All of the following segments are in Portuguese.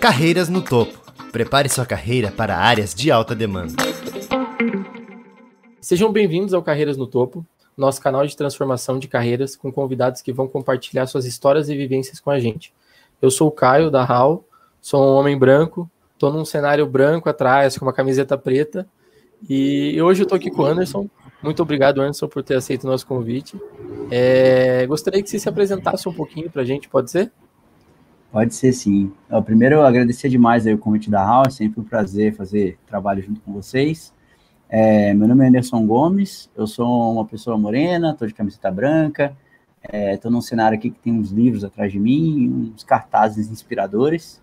Carreiras no topo. Prepare sua carreira para áreas de alta demanda. Sejam bem-vindos ao Carreiras no Topo, nosso canal de transformação de carreiras com convidados que vão compartilhar suas histórias e vivências com a gente. Eu sou o Caio da HAL, sou um homem branco, estou num cenário branco atrás com uma camiseta preta e hoje eu estou aqui com o Anderson. Muito obrigado, Anderson, por ter aceito o nosso convite. É, gostaria que você se apresentasse um pouquinho para a gente, pode ser? Pode ser sim. Eu, primeiro, eu agradecer demais aí o convite da House, sempre um prazer fazer trabalho junto com vocês. É, meu nome é Anderson Gomes, eu sou uma pessoa morena, estou de camiseta branca, estou é, num cenário aqui que tem uns livros atrás de mim, uns cartazes inspiradores.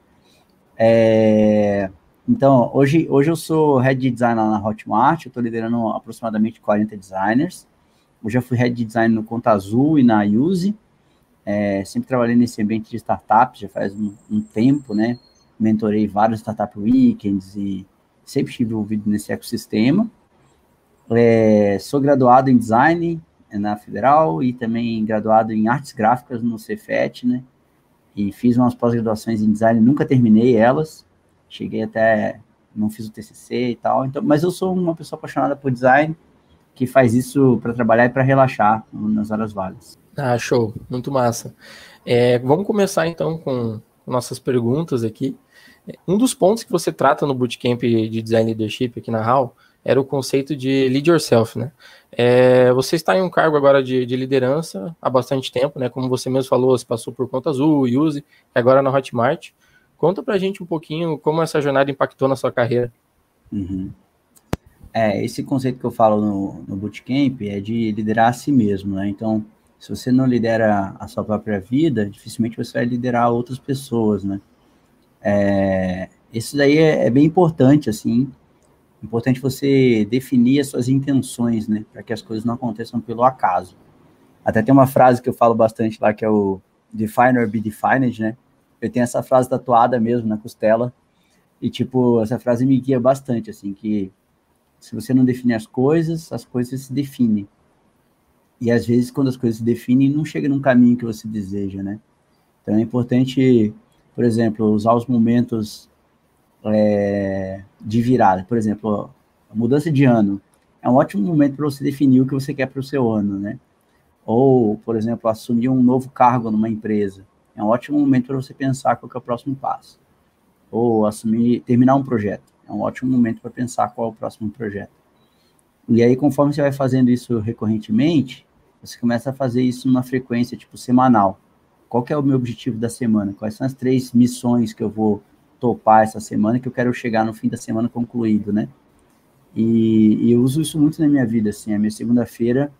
É, então, hoje, hoje eu sou head de design lá na Hotmart, estou liderando aproximadamente 40 designers. Eu já fui head de design no Conta Azul e na Use. É, sempre trabalhei nesse ambiente de startups, já faz um, um, tempo, né? Mentorei vários startup weekends e sempre estive envolvido nesse ecossistema. É, sou graduado em design na Federal e também graduado em artes gráficas no Cefet, né? E fiz umas pós-graduações em design, nunca terminei elas. Cheguei até, não fiz o TCC e tal. Então, mas eu sou uma pessoa apaixonada por design que faz isso para trabalhar e para relaxar nas horas vagas. Ah, show, muito massa. É, vamos começar então com nossas perguntas aqui. Um dos pontos que você trata no Bootcamp de Design Leadership aqui na HAL era o conceito de lead yourself, né? É, você está em um cargo agora de, de, liderança há bastante tempo, né? Como você mesmo falou, você passou por Conta Azul, Use, agora na Hotmart. Conta pra gente um pouquinho como essa jornada impactou na sua carreira. Uhum. É, esse conceito que eu falo no, no Bootcamp é de liderar a si mesmo, né? Então, se você não lidera a sua própria vida, dificilmente você vai liderar outras pessoas, né? É, isso daí é, é, bem importante, assim, importante você definir as suas intenções, né? Para que as coisas não aconteçam pelo acaso. Até tem uma frase que eu falo bastante lá, que é o define or be defined, né? Eu tenho essa frase tatuada mesmo na costela, e, tipo, essa frase me guia bastante, assim, que se você não define as coisas, as coisas se definem. E às vezes, quando as coisas se definem, não chega num caminho que você deseja, né? Então é importante, por exemplo, usar os momentos é, de virada. Por exemplo, a mudança de ano é um ótimo momento para você definir o que você quer para o seu ano, né? Ou, por exemplo, assumir um novo cargo numa empresa. É um ótimo momento para você pensar qual é o próximo passo. Ou assumir, terminar um projeto. É um ótimo momento para pensar qual é o próximo projeto. E aí, conforme você vai fazendo isso recorrentemente, você começa a fazer isso numa frequência, tipo, semanal. Qual é o meu objetivo da semana? Quais são as três missões que eu vou topar essa semana que eu quero chegar no fim da semana concluído, né? E, e eu uso isso muito na minha vida, assim. A minha segunda-feira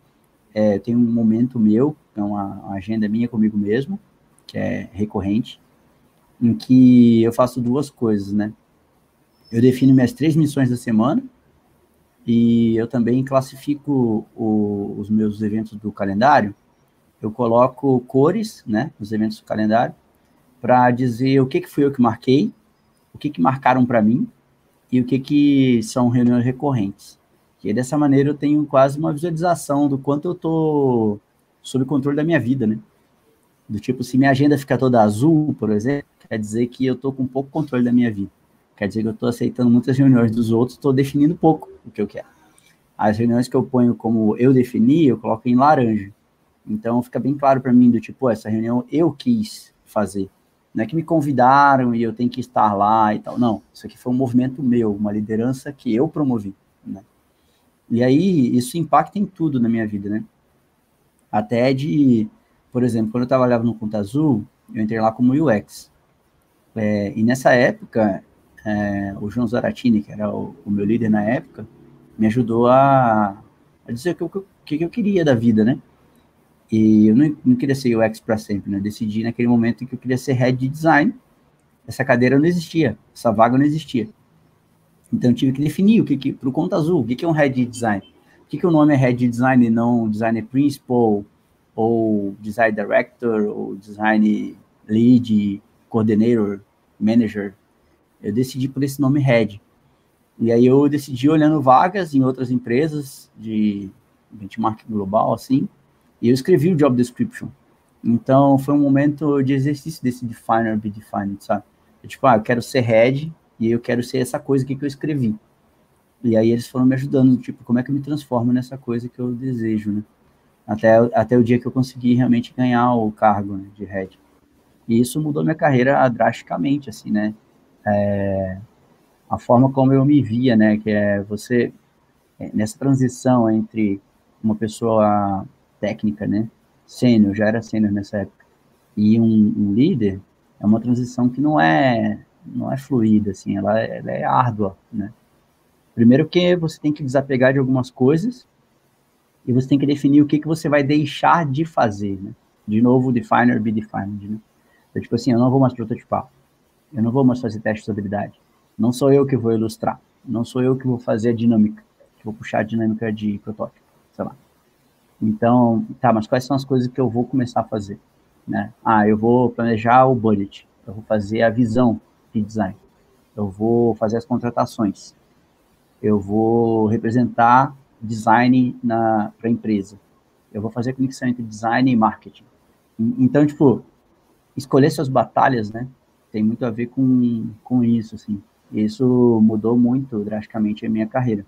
é, tem um momento meu, é uma, uma agenda minha comigo mesmo, que é recorrente, em que eu faço duas coisas, né? Eu defino minhas três missões da semana, e eu também classifico o, os meus eventos do calendário. Eu coloco cores, né, nos eventos do calendário, para dizer o que, que fui eu que marquei, o que, que marcaram para mim e o que, que são reuniões recorrentes. E dessa maneira eu tenho quase uma visualização do quanto eu estou sob controle da minha vida, né? Do tipo, se minha agenda fica toda azul, por exemplo, quer dizer que eu estou com pouco controle da minha vida. Quer dizer que eu estou aceitando muitas reuniões dos outros, estou definindo pouco o que eu quero. As reuniões que eu ponho como eu defini, eu coloco em laranja. Então fica bem claro para mim do tipo, essa reunião eu quis fazer. Não é que me convidaram e eu tenho que estar lá e tal. Não, isso aqui foi um movimento meu, uma liderança que eu promovi. Né? E aí isso impacta em tudo na minha vida, né? Até de, por exemplo, quando eu trabalhava no Conta Azul, eu entrei lá como UX. É, e nessa época, é, o João Zaratini, que era o, o, meu líder na época, me ajudou a, a dizer o que, o que, eu queria da vida, né? E eu não, não queria ser UX para sempre, né? Decidi naquele momento que eu queria ser head de design. Essa cadeira não existia, essa vaga não existia. Então eu tive que definir o que, que para o conta azul, o que, que é um head de design. O que, que o nome é head de design e não designer principal, ou design director, ou design lead, coordinator, manager, eu decidi por esse nome Red. E aí eu decidi olhando vagas em outras empresas de benchmark global, assim, e eu escrevi o job description. Então, foi um momento de exercício desse definer, be defined, sabe? Eu, tipo, ah, eu quero ser head e eu quero ser essa coisa aqui que eu escrevi. E aí eles foram me ajudando, tipo, como é que eu me transformo nessa coisa que eu desejo, né? Até, até o dia que eu consegui realmente ganhar o cargo né, de head. E isso mudou minha carreira drasticamente, assim, né? É, a forma como eu me via, né? Que é você, é, nessa transição entre uma pessoa técnica, né? Sênior, já era sênior nessa época, e um, um, líder, é uma transição que não é não é fluida, assim, ela, ela é árdua, né? Primeiro que você tem que desapegar de algumas coisas e você tem que definir o que, que você vai deixar de fazer, né? De novo, definer, be defined, né? Então, tipo assim, eu não vou mais prototipar, eu não vou mais fazer teste de habilidade, não sou eu que vou ilustrar, não sou eu que vou fazer a dinâmica, que vou puxar a dinâmica de protótipo, sei lá. Então, tá, mas quais são as coisas que eu vou começar a fazer? Né? Ah, eu vou planejar o budget, eu vou fazer a visão de design, eu vou fazer as contratações, eu vou representar design para a empresa, eu vou fazer conexão entre design e marketing. Então, tipo, escolher suas batalhas, né, tem muito a ver com, com isso, assim. Isso mudou muito drasticamente a minha carreira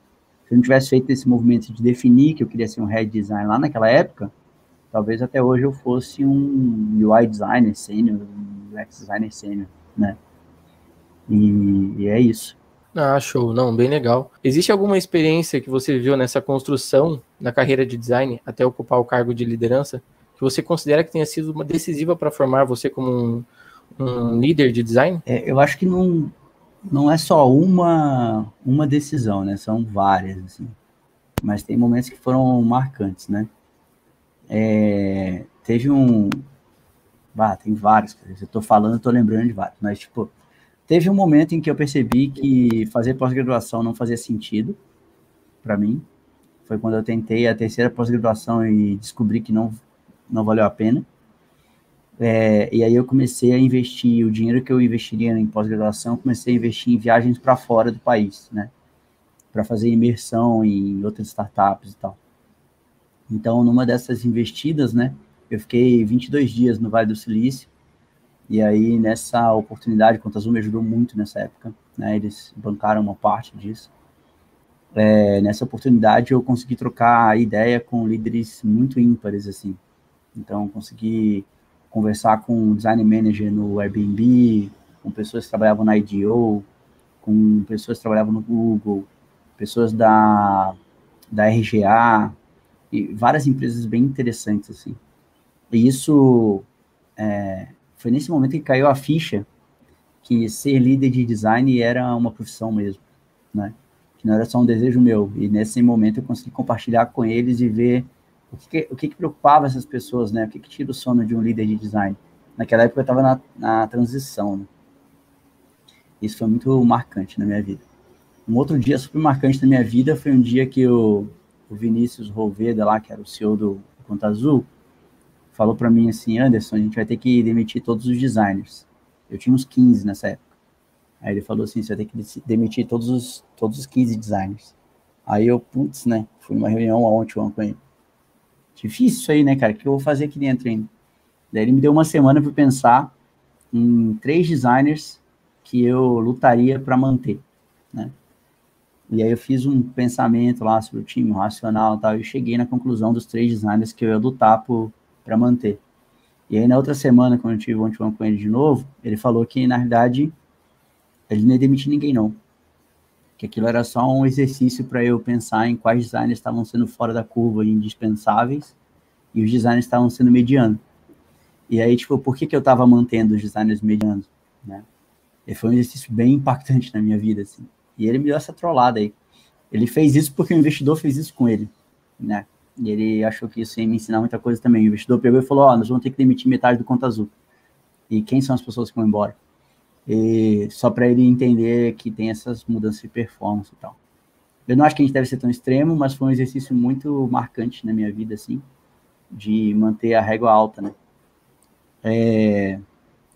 se eu não tivesse feito esse movimento de definir que eu queria ser um head design lá naquela época, talvez até hoje eu fosse um UI designer sênior, um UX designer sênior, né? E, e, é isso. Ah, show. Não, bem legal. Existe alguma experiência que você viu nessa construção na carreira de design até ocupar o cargo de liderança que você considera que tenha sido uma decisiva para formar você como um, um líder de design? É, eu acho que não, não é só uma, uma decisão, né? São várias, assim. Mas tem momentos que foram marcantes, né? É, teve um... Tem vários. Eu tô falando, tô lembrando de vários. Mas, tipo, teve um momento em que eu percebi que fazer pós-graduação não fazia sentido para mim. Foi quando eu tentei a terceira pós-graduação e descobri que não, não valeu a pena. É, e aí eu comecei a investir o dinheiro que eu investiria em pós-graduação, comecei a investir em viagens para fora do país, né? Para fazer imersão em outras startups e tal. Então, numa dessas investidas, né? Eu fiquei 22 dias no Vale do Silício. E aí, nessa oportunidade, o Conta Azul me ajudou muito nessa época, né? Eles bancaram uma parte disso. É, nessa oportunidade, eu consegui trocar ideia com líderes muito ímpares, assim. Então, consegui conversar com design manager no Airbnb, com pessoas que trabalhavam na IDO, com pessoas que trabalhavam no Google, pessoas da, da RGA, e várias empresas bem interessantes, assim. E isso é, foi nesse momento que caiu a ficha que ser líder de design era uma profissão mesmo, né? Que não era só um desejo meu. E nesse momento eu consegui compartilhar com eles e ver o que, o que, que preocupava essas pessoas, né? O que, que tira o sono de um líder de design? Naquela época eu estava na, na transição, né? Isso foi muito marcante na minha vida. Um outro dia super marcante na minha vida foi um dia que o, o Vinícius Roveda, lá, que era o CEO do Conta Azul, falou para mim assim, Anderson, a gente vai ter que demitir todos os designers. Eu tinha uns 15 nessa época. Aí ele falou assim, você vai ter que demitir todos os, todos os 15 designers. Aí eu, putz, né, fui numa reunião ontem com ele. Difícil isso aí, né, cara? O que eu vou fazer aqui dentro ainda? Daí ele me deu uma semana para pensar em três designers que eu lutaria para manter, né? E aí eu fiz um pensamento lá sobre o time, racional e tal, e cheguei na conclusão dos três designers que eu ia lutar para manter. E aí na outra semana, quando eu tive um com ele de novo, ele falou que, na verdade, ele não ia demitir ninguém, não que aquilo era só um exercício para eu pensar em quais designers estavam sendo fora da curva e indispensáveis e os designers estavam sendo medianos. E aí, tipo, por que, que eu estava mantendo os designers medianos, né? E foi um exercício bem impactante na minha vida, assim. E ele me deu essa trollada aí. Ele fez isso porque o investidor fez isso com ele, né? E ele achou que isso ia me ensinar muita coisa também. O investidor pegou e falou, ó, oh, nós vamos ter que demitir metade do conta azul. E quem são as pessoas que vão embora? E só para ele entender que tem essas mudanças de performance e tal. Eu não acho que a gente deve ser tão extremo, mas foi um exercício muito marcante na minha vida, assim, de manter a régua alta, né? É,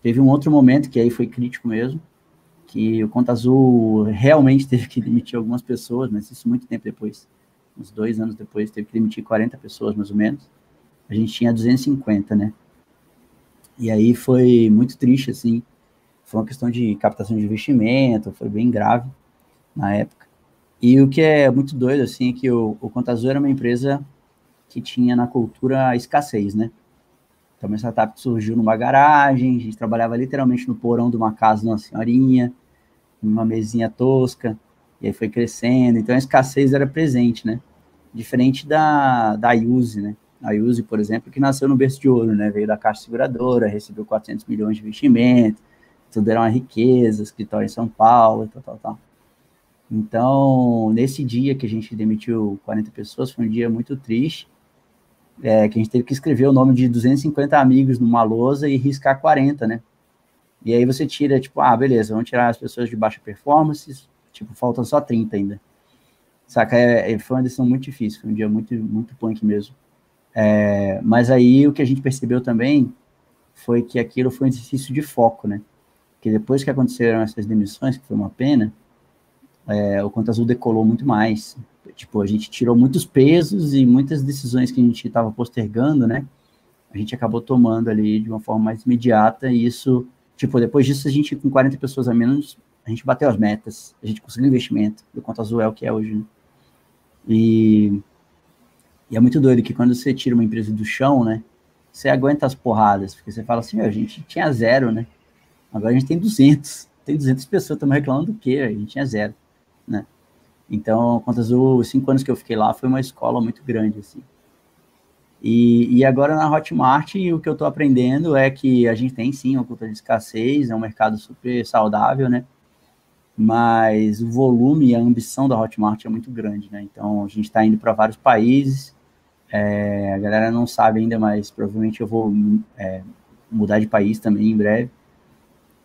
teve um outro momento que aí foi crítico mesmo, que o Conta Azul realmente teve que demitir algumas pessoas, mas isso muito tempo depois, uns dois anos depois, teve que demitir 40 pessoas, mais ou menos. A gente tinha 250, né? E aí foi muito triste, assim, foi uma questão de captação de investimento, foi bem grave na época. E o que é muito doido, assim, é que o, o era uma empresa que tinha na cultura a escassez, né? Então, uma startup surgiu numa garagem, a gente trabalhava literalmente no porão de uma casa de uma senhorinha, numa mesinha tosca, e aí foi crescendo. Então, a escassez era presente, né? Diferente da, da Use, né? A Use, por exemplo, que nasceu no berço de ouro, né? Veio da Caixa Seguradora, recebeu 400 milhões de investimento, tudo uma riqueza, escritório em São Paulo, tal, tal, tal. Então, nesse dia que a gente demitiu 40 pessoas, foi um dia muito triste, é, que a gente teve que escrever o nome de 250 amigos numa lousa e riscar 40, né? E aí você tira, tipo, ah, beleza, vamos tirar as pessoas de baixa performance, tipo, faltam só 30 ainda. Saca? É, é, foi uma decisão muito difícil, foi um dia muito, muito punk mesmo. É, mas aí o que a gente percebeu também foi que aquilo foi um exercício de foco, né? Que depois que aconteceram essas demissões, que foi uma pena, é, o Conta Azul decolou muito mais. Tipo, a gente tirou muitos pesos e muitas decisões que a gente estava postergando, né? A gente acabou tomando ali de uma forma mais imediata e isso, tipo, depois disso a gente, com 40 pessoas a menos, a gente bateu as metas, a gente conseguiu investimento, o Conta Azul é o que é hoje, né? E, e é muito doido que quando você tira uma empresa do chão, né? Você aguenta as porradas, porque você fala assim, meu, a gente tinha zero, né? Agora a gente tem 200. Tem 200 pessoas, estamos reclamando do quê? A gente tinha zero né? Então, quantas os cinco anos que eu fiquei lá foi uma escola muito grande, assim. E, e agora na Hotmart, o que eu estou aprendendo é que a gente tem sim uma cultura de escassez, é um mercado super saudável, né? Mas o volume e a ambição da Hotmart é muito grande, né? Então a gente está indo para vários países, é, a galera não sabe ainda, mas provavelmente eu vou é, mudar de país também em breve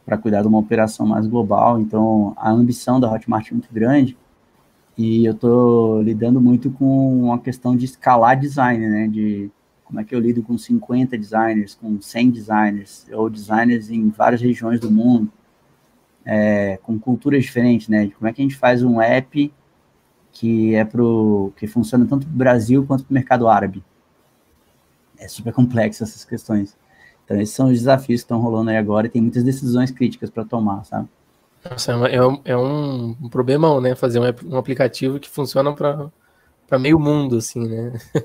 para cuidar de uma operação mais global. Então, a ambição da Hotmart é muito grande e eu estou lidando muito com a questão de escalar design, né? De como é que eu lido com 50 designers, com 100 designers, ou designers em várias regiões do mundo, é, com culturas diferentes, né? De como é que a gente faz um app que é pro que funciona tanto para o Brasil quanto para o mercado árabe. É super complexo essas questões. Então, esses são os desafios que estão rolando aí agora e tem muitas decisões críticas para tomar, sabe? Nossa, é, um, é um, um problemão, né? Fazer um, um aplicativo que funciona para meio mundo, assim, né?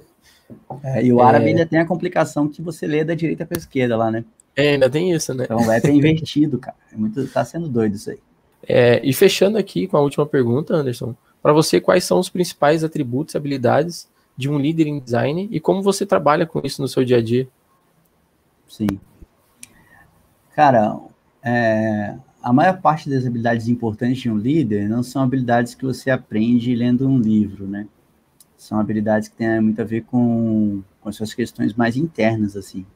É, e o árabe é... ainda tem a complicação que você lê da direita para esquerda lá, né? É, ainda tem isso, né? Então o app é invertido, cara. É muito, tá sendo doido isso aí. É, e fechando aqui com a última pergunta, Anderson, para você, quais são os principais atributos e habilidades de um líder em design e como você trabalha com isso no seu dia a dia? Sim. Cara, é, a maior parte das habilidades importantes de um líder não são habilidades que você aprende lendo um livro, né? São habilidades que têm muito a ver com, com as suas questões mais internas, assim.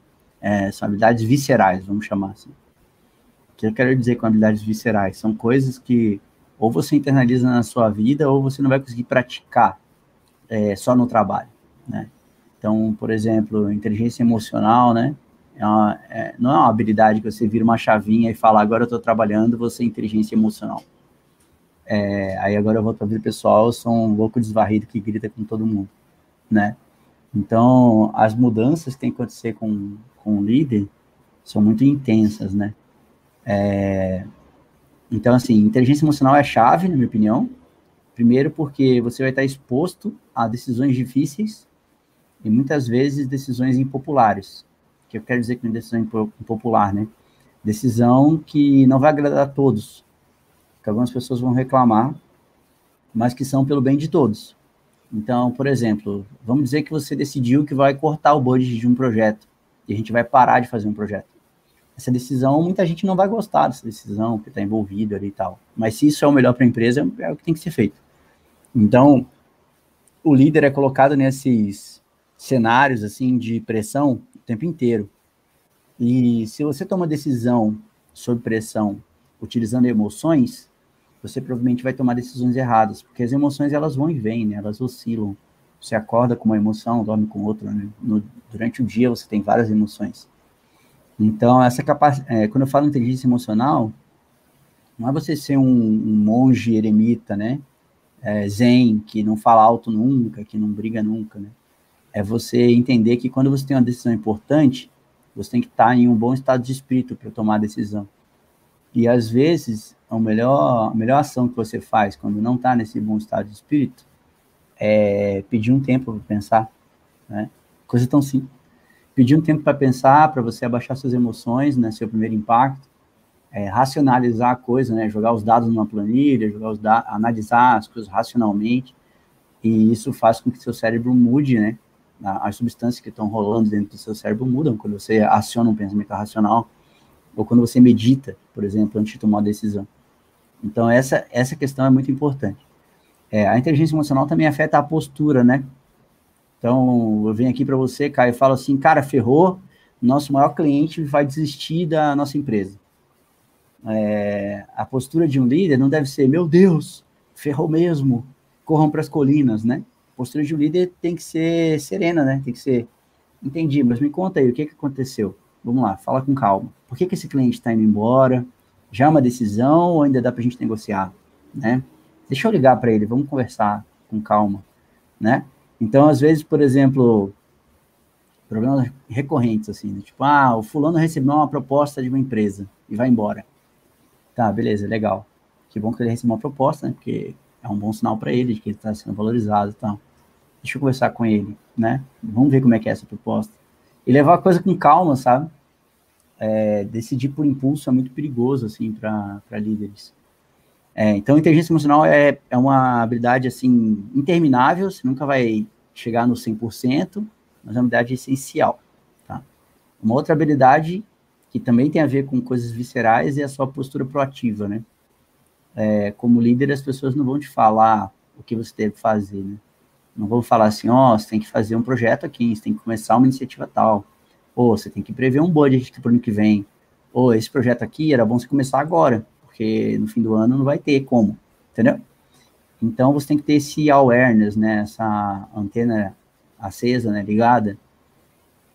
É, são habilidades viscerais, vamos chamar assim. O que eu quero dizer com habilidades viscerais? São coisas que ou você internaliza na sua vida ou você não vai conseguir praticar é, só no trabalho, né? Então, por exemplo, inteligência emocional, né? É uma, é, não é uma habilidade que você vira uma chavinha e fala, agora eu estou trabalhando, você é inteligência emocional. É, aí agora eu volto a vida pessoal, eu sou um louco desvarrido que grita com todo mundo, né? Então, as mudanças que tem que acontecer com, com o líder são muito intensas, né? É, então, assim, inteligência emocional é chave, na minha opinião. Primeiro, porque você vai estar exposto a decisões difíceis e muitas vezes decisões impopulares que eu quero dizer com decisão impopular, né? Decisão que não vai agradar a todos, que algumas pessoas vão reclamar, mas que são pelo bem de todos. Então, por exemplo, vamos dizer que você decidiu que vai cortar o budget de um projeto e a gente vai parar de fazer um projeto. Essa decisão, muita gente não vai gostar dessa decisão, que está envolvido ali e tal. Mas se isso é o melhor para a empresa, é o que tem que ser feito. Então, o líder é colocado nesses cenários assim de pressão tempo inteiro. E se você toma decisão sob pressão utilizando emoções, você provavelmente vai tomar decisões erradas, porque as emoções elas vão e vêm, né? Elas oscilam. Você acorda com uma emoção, dorme com outra, né? No, durante o dia você tem várias emoções. Então, essa capacidade, é, quando eu falo inteligência emocional, não é você ser um, um monge eremita, né? É, zen, que não fala alto nunca, que não briga nunca, né? É você entender que quando você tem uma decisão importante, você tem que estar em um bom estado de espírito para tomar a decisão. E às vezes, a melhor, a melhor ação que você faz quando não está nesse bom estado de espírito é pedir um tempo para pensar, né? Coisa tão simples. Pedir um tempo para pensar, para você abaixar suas emoções, né? Seu primeiro impacto, é, racionalizar a coisa, né? Jogar os dados numa planilha, jogar os analisar as coisas racionalmente, e isso faz com que seu cérebro mude, né? As substâncias que estão rolando dentro do seu cérebro mudam quando você aciona um pensamento racional ou quando você medita, por exemplo, antes de tomar uma decisão. Então, essa, essa questão é muito importante. É, a inteligência emocional também afeta a postura, né? Então, eu venho aqui para você, Caio, e falo assim, cara, ferrou, nosso maior cliente vai desistir da nossa empresa. É, a postura de um líder não deve ser, meu Deus, ferrou mesmo, corram para as colinas, né? Postura de líder tem que ser serena, né? Tem que ser, entendi, mas me conta aí, o que, que aconteceu? Vamos lá, fala com calma. Por que, que esse cliente está indo embora? Já é uma decisão ou ainda dá para a gente negociar? Né? Deixa eu ligar para ele, vamos conversar com calma. Né? Então, às vezes, por exemplo, problemas recorrentes, assim, né? tipo, ah, o fulano recebeu uma proposta de uma empresa e vai embora. Tá, beleza, legal. Que bom que ele recebeu uma proposta, né? Porque é um bom sinal para ele de que ele está sendo valorizado e tal. Deixa eu conversar com ele, né? Vamos ver como é que é essa proposta e levar a coisa com calma, sabe? É, decidir por impulso é muito perigoso, assim, para líderes. É, então, inteligência emocional é, é uma habilidade, assim, interminável, você nunca vai chegar no 100%, mas é uma habilidade essencial, tá? Uma outra habilidade que também tem a ver com coisas viscerais é a sua postura proativa, né? É, como líder, as pessoas não vão te falar o que você deve fazer, né? Não vou falar assim, ó, oh, você tem que fazer um projeto aqui, você tem que começar uma iniciativa tal. Ou você tem que prever um budget para o ano que vem. Ou esse projeto aqui era bom você começar agora, porque no fim do ano não vai ter como, entendeu? Então você tem que ter esse awareness, né, essa antena acesa, né, ligada,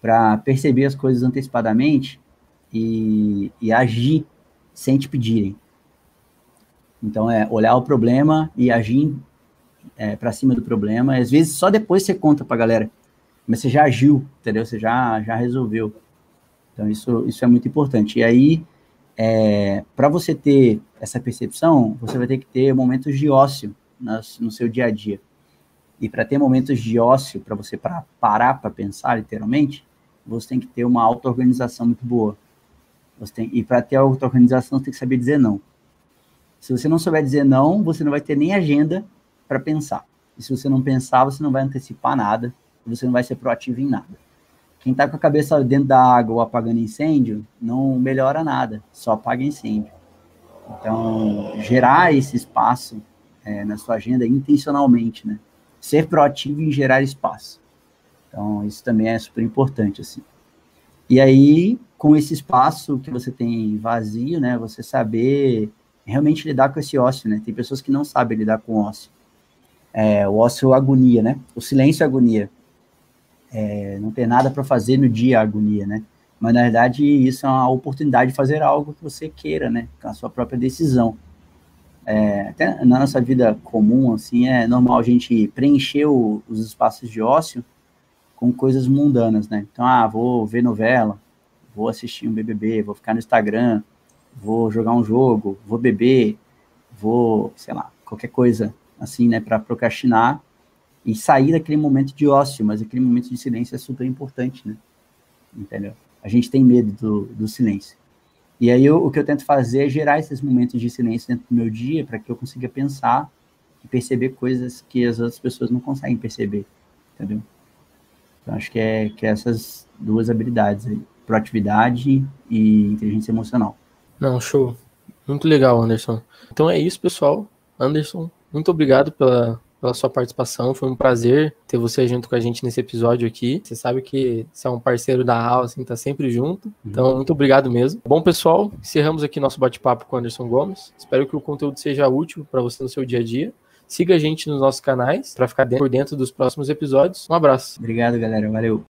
para perceber as coisas antecipadamente e, e agir sem te pedirem. Então é olhar o problema e agir é, para cima do problema. Às vezes só depois você conta para a galera, mas você já agiu, entendeu? Você já, já resolveu. Então isso, isso é muito importante. E aí, é, para você ter essa percepção, você vai ter que ter momentos de ócio nas, no seu dia a dia. E para ter momentos de ócio, para você pra, parar para pensar, literalmente, você tem que ter uma auto-organização muito boa. Você tem, e para ter auto-organização, você tem que saber dizer não. Se você não souber dizer não, você não vai ter nem agenda para pensar. E se você não pensar, você não vai antecipar nada, você não vai ser proativo em nada. Quem está com a cabeça dentro da água ou apagando incêndio, não melhora nada, só apaga incêndio. Então, gerar esse espaço é, na sua agenda intencionalmente, né? Ser proativo em gerar espaço. Então, isso também é super importante, assim. E aí, com esse espaço que você tem vazio, né? Você saber realmente lidar com esse ócio, né? Tem pessoas que não sabem lidar com ócio. É, o ócio agonia, né? O silêncio agonia. É, não ter nada para fazer no dia agonia, né? Mas na verdade isso é uma oportunidade de fazer algo que você queira, né? Com a sua própria decisão. É, até na nossa vida comum, assim, é normal a gente preencher o, os espaços de ócio com coisas mundanas, né? Então, ah, vou ver novela, vou assistir um BBB, vou ficar no Instagram, vou jogar um jogo, vou beber, vou, sei lá, qualquer coisa assim, né, para procrastinar e sair daquele momento de ócio, mas aquele momento de silêncio é super importante, né? Entendeu? A gente tem medo do, do silêncio. E aí eu, o que eu tento fazer é gerar esses momentos de silêncio dentro do meu dia para que eu consiga pensar e perceber coisas que as outras pessoas não conseguem perceber, entendeu? Então acho que é que é essas duas habilidades aí, proatividade e inteligência emocional. Não, show. Muito legal, Anderson. Então é isso, pessoal. Anderson, muito obrigado pela, pela sua participação. Foi um prazer ter você junto com a gente nesse episódio aqui. Você sabe que você é um parceiro da aula, assim, tá sempre junto. Então, uhum. muito obrigado mesmo. Bom, pessoal, encerramos aqui nosso bate-papo com o Anderson Gomes. Espero que o conteúdo seja útil para você no seu dia a dia. Siga a gente nos nossos canais para ficar por dentro dos próximos episódios. Um abraço. Obrigado, galera. Valeu.